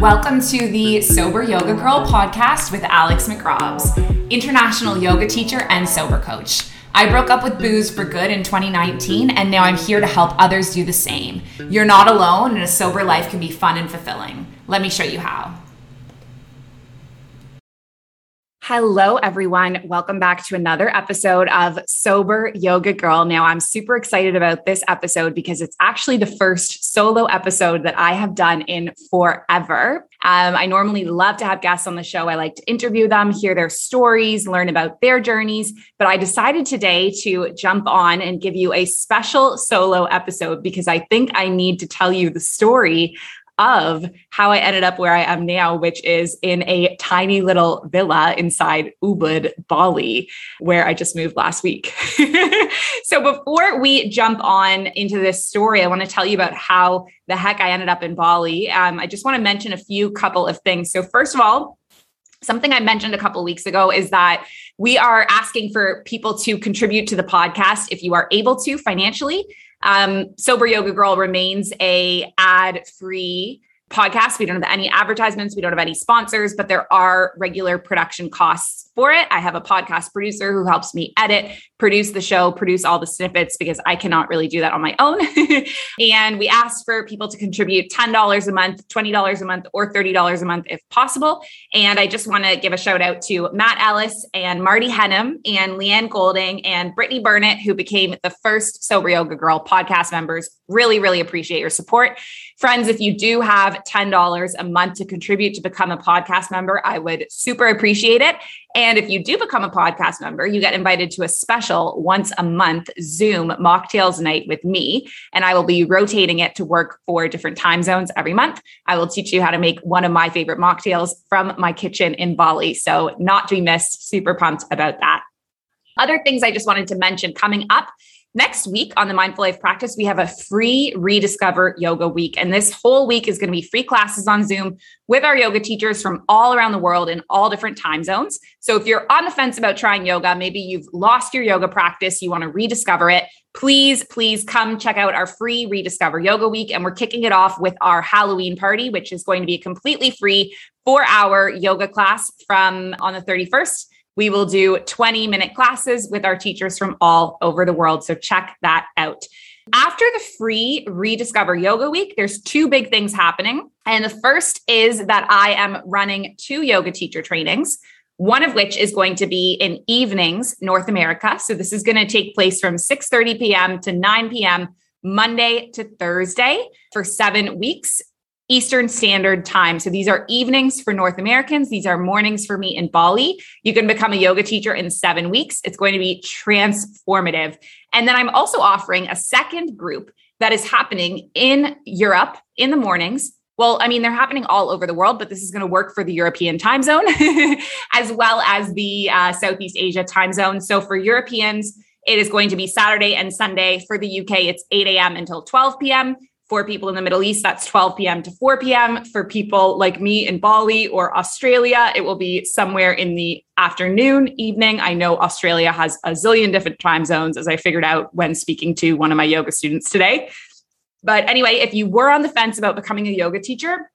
Welcome to the Sober Yoga Girl podcast with Alex McRobs, international yoga teacher and sober coach. I broke up with booze for good in 2019, and now I'm here to help others do the same. You're not alone, and a sober life can be fun and fulfilling. Let me show you how. Hello, everyone. Welcome back to another episode of Sober Yoga Girl. Now, I'm super excited about this episode because it's actually the first solo episode that I have done in forever. Um, I normally love to have guests on the show. I like to interview them, hear their stories, learn about their journeys. But I decided today to jump on and give you a special solo episode because I think I need to tell you the story of how I ended up where I am now, which is in a tiny little villa inside Ubud, Bali, where I just moved last week. so before we jump on into this story, I want to tell you about how the heck I ended up in Bali. Um, I just want to mention a few couple of things. So first of all, something I mentioned a couple weeks ago is that we are asking for people to contribute to the podcast if you are able to financially. Um, Sober Yoga Girl remains a ad free podcast. We don't have any advertisements, we don't have any sponsors, but there are regular production costs for it. I have a podcast producer who helps me edit, produce the show, produce all the snippets because I cannot really do that on my own. and we asked for people to contribute $10 a month, $20 a month, or $30 a month if possible. And I just want to give a shout out to Matt Ellis and Marty Henham and Leanne Golding and Brittany Burnett, who became the first Sober Yoga Girl podcast members. Really, really appreciate your support. Friends, if you do have $10 a month to contribute to become a podcast member, I would super appreciate it. And if you do become a podcast member, you get invited to a special once a month Zoom mocktails night with me. And I will be rotating it to work for different time zones every month. I will teach you how to make one of my favorite mocktails from my kitchen in Bali. So, not to be missed, super pumped about that. Other things I just wanted to mention coming up Next week on the Mindful Life Practice, we have a free Rediscover Yoga Week. And this whole week is going to be free classes on Zoom with our yoga teachers from all around the world in all different time zones. So if you're on the fence about trying yoga, maybe you've lost your yoga practice, you want to rediscover it, please, please come check out our free Rediscover Yoga Week. And we're kicking it off with our Halloween party, which is going to be a completely free four hour yoga class from on the 31st we will do 20 minute classes with our teachers from all over the world. So check that out. After the free Rediscover Yoga Week, there's two big things happening. And the first is that I am running two yoga teacher trainings, one of which is going to be in evenings, North America. So this is going to take place from 6:30 p.m. to 9 p.m. Monday to Thursday for 7 weeks. Eastern Standard Time. So these are evenings for North Americans. These are mornings for me in Bali. You can become a yoga teacher in seven weeks. It's going to be transformative. And then I'm also offering a second group that is happening in Europe in the mornings. Well, I mean, they're happening all over the world, but this is going to work for the European time zone as well as the uh, Southeast Asia time zone. So for Europeans, it is going to be Saturday and Sunday. For the UK, it's 8 a.m. until 12 p.m for people in the Middle East, that's 12 p.m. to 4 p.m. For people like me in Bali or Australia, it will be somewhere in the afternoon, evening. I know Australia has a zillion different time zones, as I figured out when speaking to one of my yoga students today. But anyway, if you were on the fence about becoming a yoga teacher,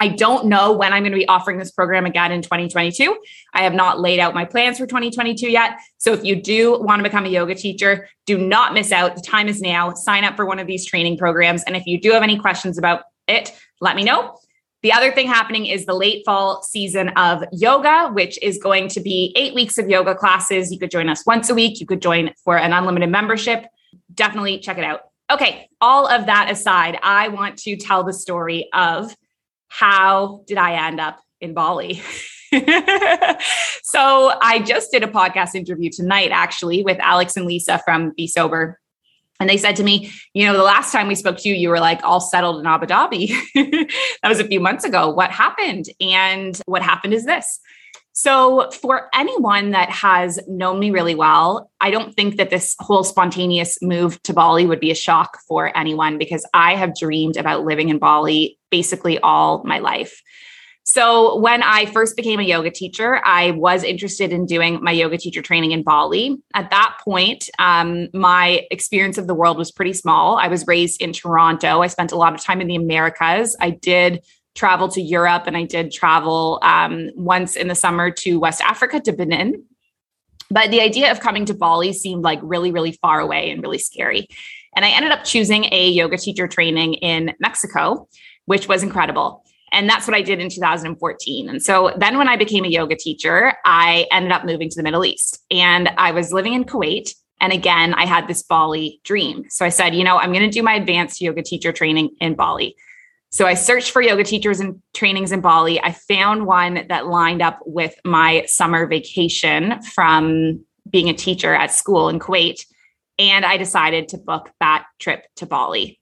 I don't know when I'm going to be offering this program again in 2022. I have not laid out my plans for 2022 yet. So if you do want to become a yoga teacher, do not miss out. The time is now. Sign up for one of these training programs. And if you do have any questions about it, let me know. The other thing happening is the late fall season of yoga, which is going to be eight weeks of yoga classes. You could join us once a week. You could join for an unlimited membership. Definitely check it out. Okay, all of that aside, I want to tell the story of how did I end up in Bali? so I just did a podcast interview tonight, actually, with Alex and Lisa from Be Sober. And they said to me, you know, the last time we spoke to you, you were like all settled in Abu Dhabi. that was a few months ago. What happened? And what happened is this. So, for anyone that has known me really well, I don't think that this whole spontaneous move to Bali would be a shock for anyone because I have dreamed about living in Bali basically all my life. So, when I first became a yoga teacher, I was interested in doing my yoga teacher training in Bali. At that point, um, my experience of the world was pretty small. I was raised in Toronto. I spent a lot of time in the Americas. I did travel to Europe and I did travel um, once in the summer to West Africa to Benin. But the idea of coming to Bali seemed like really, really far away and really scary. And I ended up choosing a yoga teacher training in Mexico, which was incredible. And that's what I did in 2014. And so then when I became a yoga teacher, I ended up moving to the Middle East and I was living in Kuwait. And again, I had this Bali dream. So I said, you know, I'm going to do my advanced yoga teacher training in Bali. So I searched for yoga teachers and trainings in Bali. I found one that lined up with my summer vacation from being a teacher at school in Kuwait. And I decided to book that trip to Bali.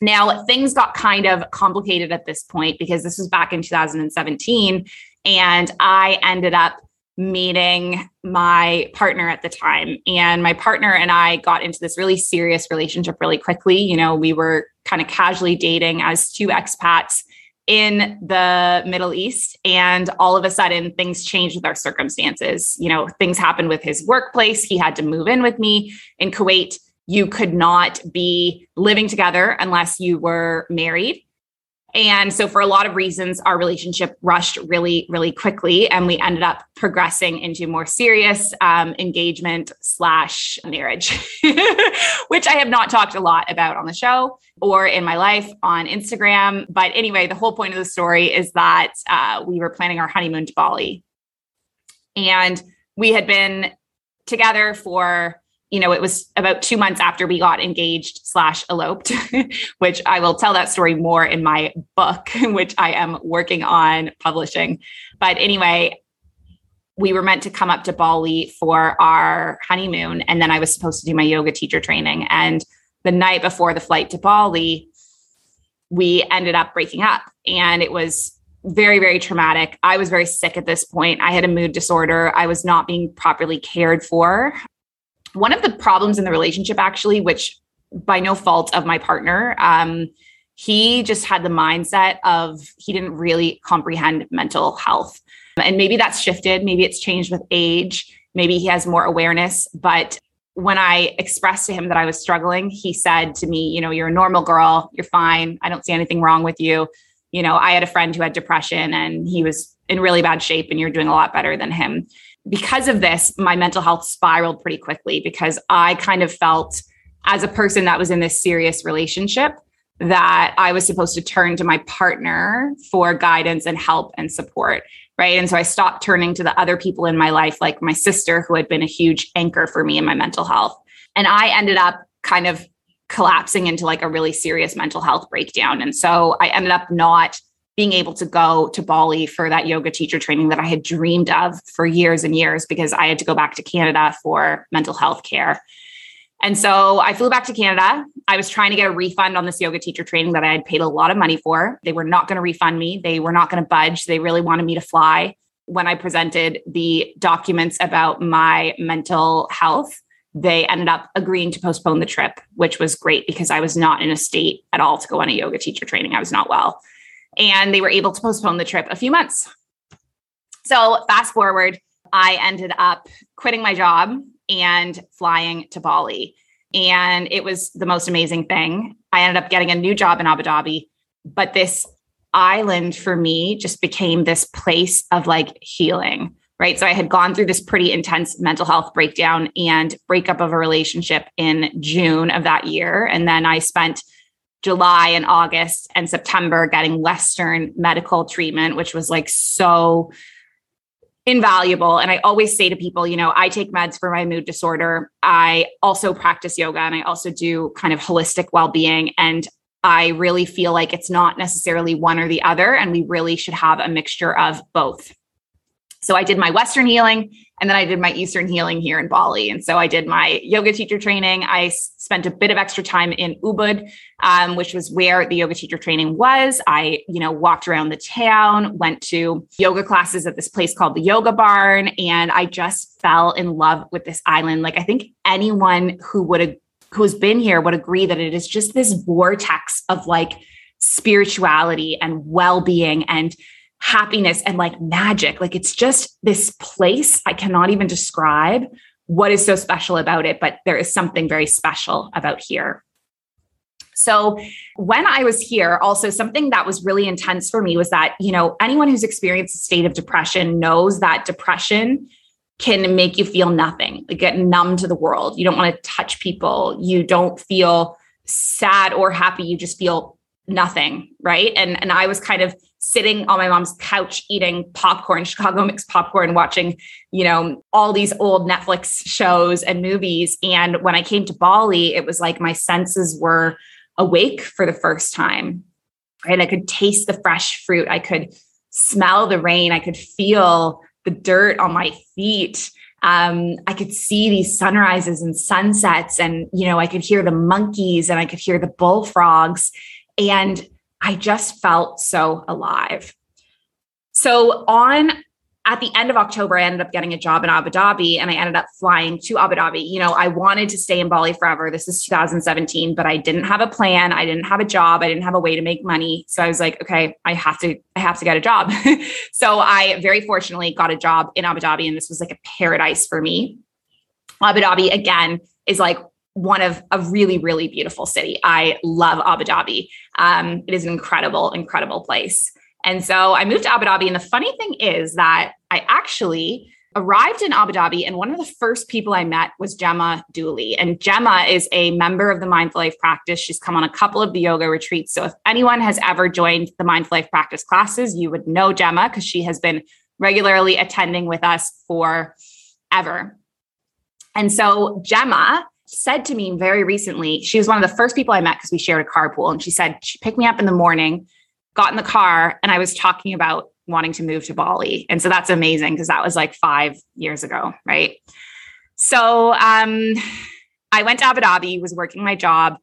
Now, things got kind of complicated at this point because this was back in 2017. And I ended up meeting my partner at the time. And my partner and I got into this really serious relationship really quickly. You know, we were kind of casually dating as two expats in the Middle East. And all of a sudden, things changed with our circumstances. You know, things happened with his workplace. He had to move in with me in Kuwait. You could not be living together unless you were married. And so, for a lot of reasons, our relationship rushed really, really quickly. And we ended up progressing into more serious um, engagement slash marriage, which I have not talked a lot about on the show or in my life on Instagram. But anyway, the whole point of the story is that uh, we were planning our honeymoon to Bali. And we had been together for you know, it was about two months after we got engaged slash eloped, which I will tell that story more in my book, which I am working on publishing. But anyway, we were meant to come up to Bali for our honeymoon. And then I was supposed to do my yoga teacher training. And the night before the flight to Bali, we ended up breaking up. And it was very, very traumatic. I was very sick at this point. I had a mood disorder. I was not being properly cared for one of the problems in the relationship actually which by no fault of my partner um, he just had the mindset of he didn't really comprehend mental health. And maybe that's shifted. Maybe it's changed with age. Maybe he has more awareness. But when i expressed to him that i was struggling he said to me you know you're a normal girl. You're fine. I don't see anything wrong with you. You know i had a friend who had depression and he was in really bad shape and you're doing a lot better than him because of this, my mental health spiraled pretty quickly because I kind of felt as a person that was in this serious relationship that I was supposed to turn to my partner for guidance and help and support. Right. And so I stopped turning to the other people in my life, like my sister, who had been a huge anchor for me in my mental health. And I ended up kind of collapsing into like a really serious mental health breakdown. And so I ended up not being able to go to Bali for that yoga teacher training that I had dreamed of for years and years because I had to go back to Canada for mental health care. And so I flew back to Canada. I was trying to get a refund on this yoga teacher training that I had paid a lot of money for. They were not going to refund me, they were not going to budge. They really wanted me to fly. When I presented the documents about my mental health, they ended up agreeing to postpone the trip, which was great because I was not in a state at all to go on a yoga teacher training. I was not well and they were able to postpone the trip a few months. So, fast forward, I ended up quitting my job and flying to Bali. And it was the most amazing thing. I ended up getting a new job in Abu Dhabi, but this island for me just became this place of like healing, right? So I had gone through this pretty intense mental health breakdown and breakup of a relationship in June of that year. And then I spent July and August and September getting Western medical treatment, which was like so invaluable. And I always say to people, you know, I take meds for my mood disorder. I also practice yoga and I also do kind of holistic well being. And I really feel like it's not necessarily one or the other. And we really should have a mixture of both. So I did my Western healing and then I did my Eastern healing here in Bali. And so I did my yoga teacher training. I spent a bit of extra time in Ubud, um, which was where the yoga teacher training was. I, you know, walked around the town, went to yoga classes at this place called the Yoga Barn, and I just fell in love with this island. Like I think anyone who would who's been here would agree that it is just this vortex of like spirituality and well-being and happiness and like magic. Like it's just this place I cannot even describe what is so special about it, but there is something very special about here. So, when I was here, also something that was really intense for me was that, you know, anyone who's experienced a state of depression knows that depression can make you feel nothing, like get numb to the world. You don't want to touch people. You don't feel sad or happy. You just feel nothing. Right. And, and I was kind of sitting on my mom's couch eating popcorn, Chicago mixed popcorn, watching, you know, all these old Netflix shows and movies. And when I came to Bali, it was like my senses were awake for the first time. Right. I could taste the fresh fruit. I could smell the rain. I could feel the dirt on my feet. Um, I could see these sunrises and sunsets, and you know, I could hear the monkeys and I could hear the bullfrogs, and I just felt so alive. So on at the end of October, I ended up getting a job in Abu Dhabi and I ended up flying to Abu Dhabi. You know, I wanted to stay in Bali forever. This is 2017, but I didn't have a plan. I didn't have a job. I didn't have a way to make money. So I was like, okay, I have to, I have to get a job. so I very fortunately got a job in Abu Dhabi and this was like a paradise for me. Abu Dhabi again is like one of a really, really beautiful city. I love Abu Dhabi. Um, it is an incredible, incredible place. And so I moved to Abu Dhabi. And the funny thing is that I actually arrived in Abu Dhabi, and one of the first people I met was Gemma Dooley. And Gemma is a member of the Mindful Life practice. She's come on a couple of the yoga retreats. So if anyone has ever joined the Mindful Life practice classes, you would know Gemma because she has been regularly attending with us for ever. And so Gemma said to me very recently, she was one of the first people I met because we shared a carpool. And she said, she picked me up in the morning got in the car and I was talking about wanting to move to Bali. And so that's amazing because that was like five years ago, right? So um, I went to Abu Dhabi, was working my job,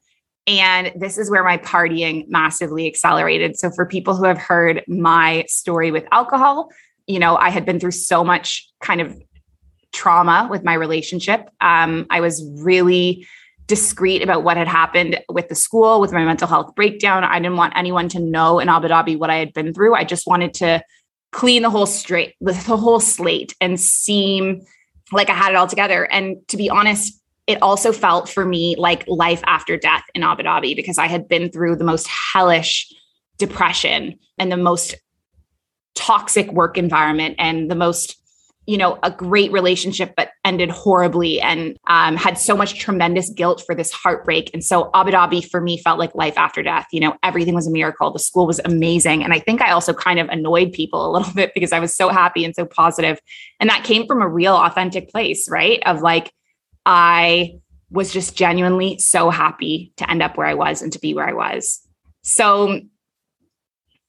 and this is where my partying massively accelerated. So for people who have heard my story with alcohol, you know, I had been through so much kind of trauma with my relationship. Um, I was really discreet about what had happened with the school, with my mental health breakdown. I didn't want anyone to know in Abu Dhabi what I had been through. I just wanted to clean the whole straight, the whole slate and seem like I had it all together. And to be honest, it also felt for me like life after death in Abu Dhabi because I had been through the most hellish depression and the most toxic work environment and the most you know, a great relationship, but ended horribly and um, had so much tremendous guilt for this heartbreak. And so Abu Dhabi for me felt like life after death. You know, everything was a miracle. The school was amazing. And I think I also kind of annoyed people a little bit because I was so happy and so. And that came from a real, authentic place, right? Of like, I was just genuinely so happy to end up where I was and to be where I was. So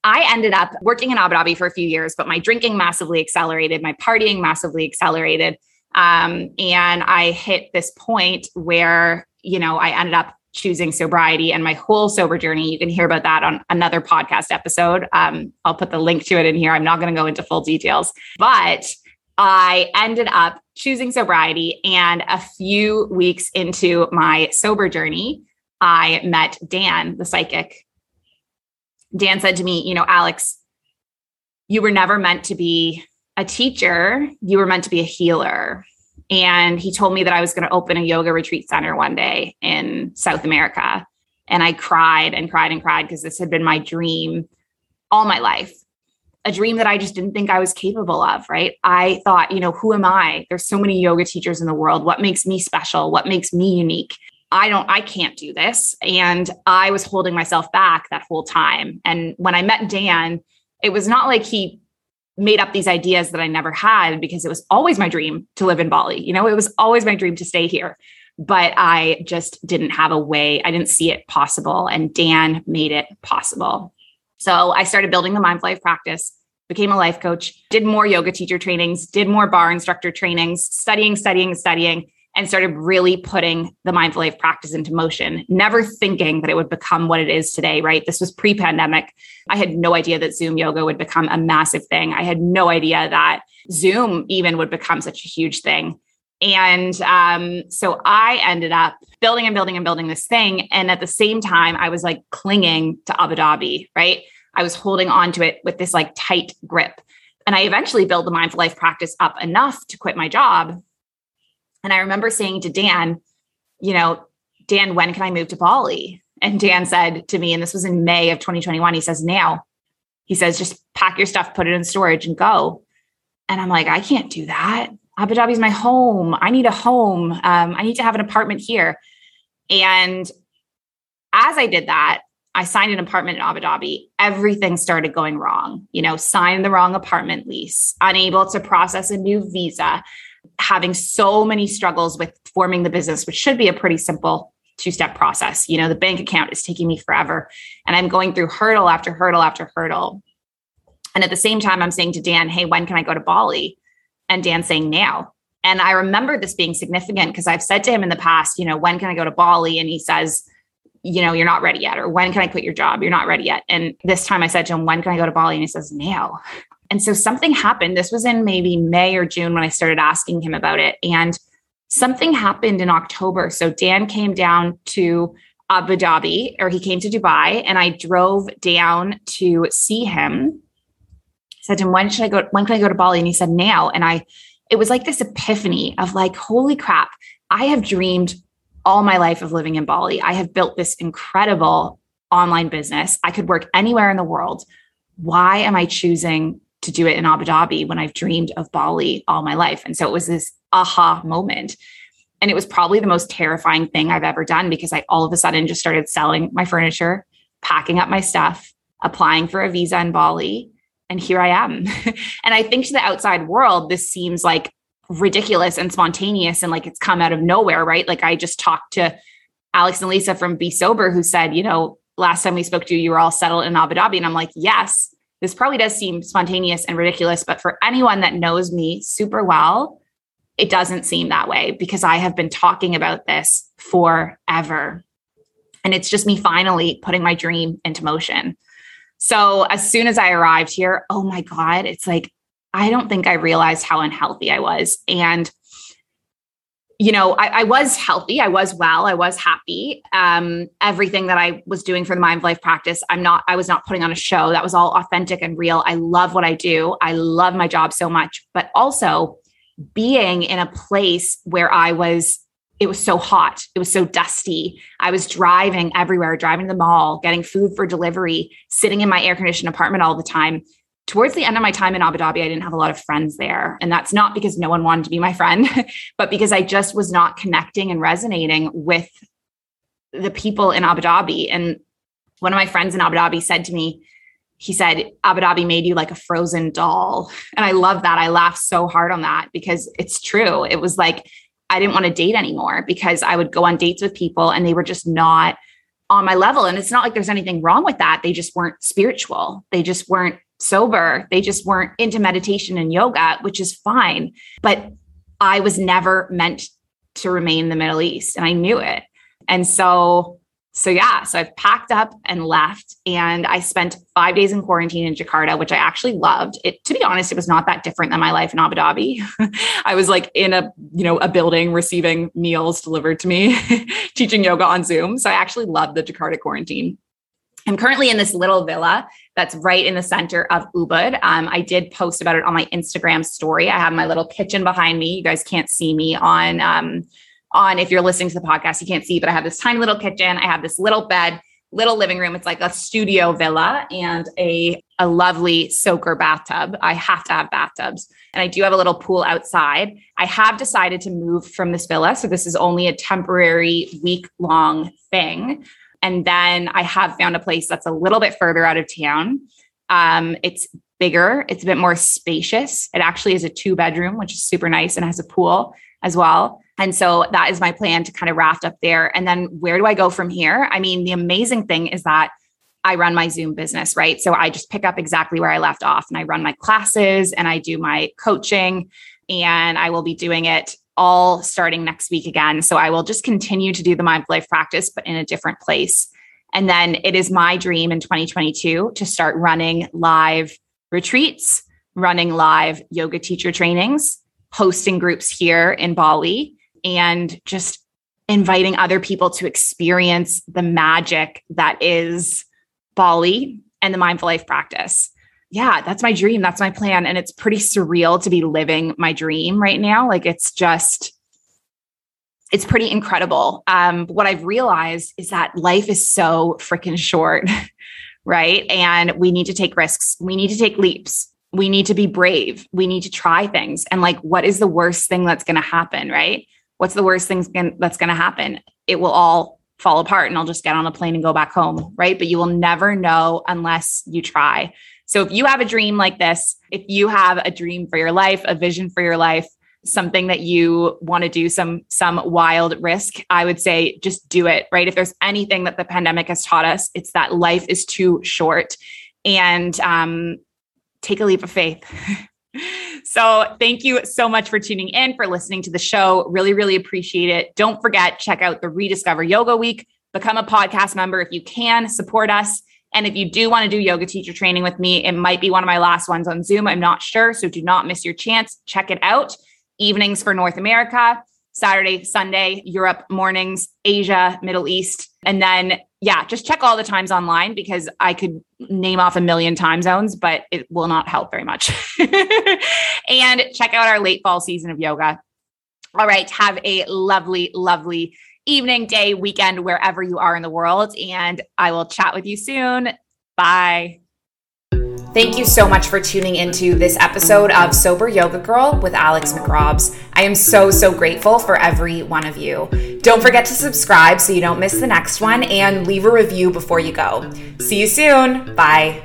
I ended up working in Abu Dhabi for a few years, but my drinking massively accelerated, my partying massively accelerated. Um, and I hit this point where, you know, I ended up choosing sobriety and my whole sober journey. You can hear about that on another podcast episode. Um, I'll put the link to it in here. I'm not going to go into full details, but I ended up choosing sobriety. And a few weeks into my sober journey, I met Dan, the psychic, Dan said to me, you know, Alex, you were never meant to be a teacher, you were meant to be a healer. And he told me that I was going to open a yoga retreat center one day in South America. And I cried and cried and cried because this had been my dream all my life. A dream that I just didn't think I was capable of, right? I thought, you know, who am I? There's so many yoga teachers in the world. What makes me special? What makes me unique? I don't, I can't do this. And I was holding myself back that whole time. And when I met Dan, it was not like he made up these ideas that I never had because it was always my dream to live in Bali. You know, it was always my dream to stay here. But I just didn't have a way, I didn't see it possible. And Dan made it possible. So I started building the Mindful Life practice, became a life coach, did more yoga teacher trainings, did more barre instructor trainings, studying, studying, studying and started really putting the mindful life practice into motion, never thinking that it would become what it is today, right? This was pre pandemic. I had no idea that Zoom yoga would become a massive thing. I had no idea that Zoom even would become such a huge thing. And um, so I ended up building and building and building this thing. And at the same time, I was like clinging to Abu Dhabi, right? I was holding on to it with this like tight grip. And I eventually built the mindful life practice up enough to quit my job and I remember saying to Dan, you know, Dan, when can I move to Bali? And Dan said to me, and this was in May of 2021, he says, now, he says, just pack your stuff, put it in storage and go. And I'm like, I can't do that. Abu Dhabi's my home. I need a home. Um, I need to have an apartment here. And as I did that, I signed an apartment in Abu Dhabi. Everything started going wrong. You know, signed the wrong apartment lease, unable to process a new visa, having so many struggles with forming the business, which should be a pretty simple two step process. You know, the bank account is taking me forever, and I'm going through hurdle after hurdle after hurdle. And at the same time, I'm saying to Dan, Hey, when can I go to Bali? And Dan saying, Now. And I remember this being significant because I've said to him in the past, you know, when can I go to Bali? And he says, you know, you're not ready yet. Or when can I quit your job? You're not ready yet. And this time I said to him, when can I go to Bali? And he says, now. And so something happened. This was in maybe May or June when I started asking him about it. And something happened in October. So Dan came down to Abu Dhabi, or he came to Dubai, and I drove down to see him. I said to him, when should I go? When can I go to Bali? And he said, now. And I, it was like this epiphany of like, holy crap, I have dreamed all my life of living in Bali. I have built this incredible online business. I could work anywhere in the world. Why am I choosing to do it in Abu Dhabi when I've dreamed of Bali all my life? And so it was this aha moment. And it was probably the most terrifying thing I've ever done because I all of a sudden just started selling my furniture, packing up my stuff, applying for a visa in Bali. And here I am. and I think to the outside world, this seems like ridiculous and spontaneous and like it's come out of nowhere, right? Like I just talked to Alex and Lisa from Be Sober who said, you know, last time we spoke to you, you were all settled in Abu Dhabi. And I'm like, yes, this probably does seem spontaneous and ridiculous, but for anyone that knows me super well, it doesn't seem that way because I have been talking about this forever. And it's just me finally putting my dream into motion. So as soon as I arrived here, oh my God, it's like I don't think I realized how unhealthy I was. And, you know, I, I was healthy, I was well, I was happy. Um, everything that I was doing for the Mind Life practice, I'm not, I was not putting on a show. That was all authentic and real. I love what I do. I love my job so much, but also being in a place where I was it was so hot. It was so dusty. I was driving everywhere, driving to the mall, getting food for delivery, sitting in my air conditioned apartment all the time towards the end of my time in Abu Dhabi, I didn't have a lot of friends there. And that's not because no one wanted to be my friend, but because I just was not connecting and resonating with the people in Abu Dhabi. And one of my friends in Abu Dhabi said to me, he said, Abu Dhabi made you like a frozen doll. And I love that. I laughed so hard on that because it's true. It was like, I didn't want to date anymore because I would go on dates with people and they were just not on my level. And it's not like there's anything wrong with that. They just weren't spiritual. They just weren't sober. They just weren't into meditation and yoga, which is fine. But I was never meant to remain in the Middle East and I knew it. And so, so yeah, so I've packed up and left and I spent five days in quarantine in Jakarta, which I actually loved. It, to be honest, it was not that different than my life in Abu Dhabi. I was like in a, you know, a building receiving meals delivered to me, teaching yoga on Zoom. So I actually loved the Jakarta quarantine. I'm currently in this little villa that's right in the center of Ubud. Um, I did post about it on my Instagram story. I have my little kitchen behind me. You guys can't see me on um, on if you're listening to the podcast, you can't see, but I have this tiny little kitchen. I have this little bed, little living room. It's like a studio villa and a a lovely soaker bathtub. I have to have bathtubs. And I do have a little pool outside. I have decided to move from this villa. So this is only a temporary week long thing. And then I have found a place that's a little bit further out of town. Um, it's bigger, it's a bit more spacious. It actually is a two bedroom, which is super nice and has a pool as well. And so that is my plan to kind of raft up there. And then where do I go from here? I mean, the amazing thing is that I run my Zoom business, right? So I just pick up exactly where I left off and I run my classes and I do my coaching and I will be doing it all starting next week again. So I will just continue to do the mindful life practice, but in a different place. And then it is my dream in 2022 to start running live retreats, running live yoga teacher trainings, hosting groups here in Bali, and just inviting other people to experience the magic that is Bali and the mindful life practice yeah, that's my dream. That's my plan. And it's pretty surreal to be living my dream right now. Like it's just, it's pretty incredible. Um, what I've realized is that life is so freaking short, right? And we need to take risks. We need to take leaps. We need to be brave. We need to try things. And like, what is the worst thing that's going to happen, right? What's the worst thing that's going to happen? It will all fall apart and I'll just get on a plane and go back home, right? But you will never know unless you try. So if you have a dream like this, if you have a dream for your life, a vision for your life, something that you want to do some some wild risk i would say just do it right? If there's anything that the pandemic has taught us it's that life is too short and um, take a leap of faith. So thank you so much for tuning in for listening to the show. Really really appreciate it. Don't forget check out the rediscover yoga week. Become a podcast member if you can. Support us and if you do want to do yoga teacher training with me, it might be one of my last ones on Zoom. I'm not sure. So do not miss your chance. Check it out. Evenings for North America, Saturday, Sunday, Europe mornings, Asia, Middle East. And then, yeah, just check all the times online because I could name off a million time zones, but it will not help very much. and check out our late fall season of yoga. All right. Have a lovely, lovely evening, day, weekend, wherever you are in the world. And I will chat with you soon. Bye. Thank you so much for tuning into this episode of Sober Yoga Girl with Alex McRobs. I am so, so grateful for every one of you. Don't forget to subscribe so you don't miss the next one and leave a review before you go. See you soon. Bye.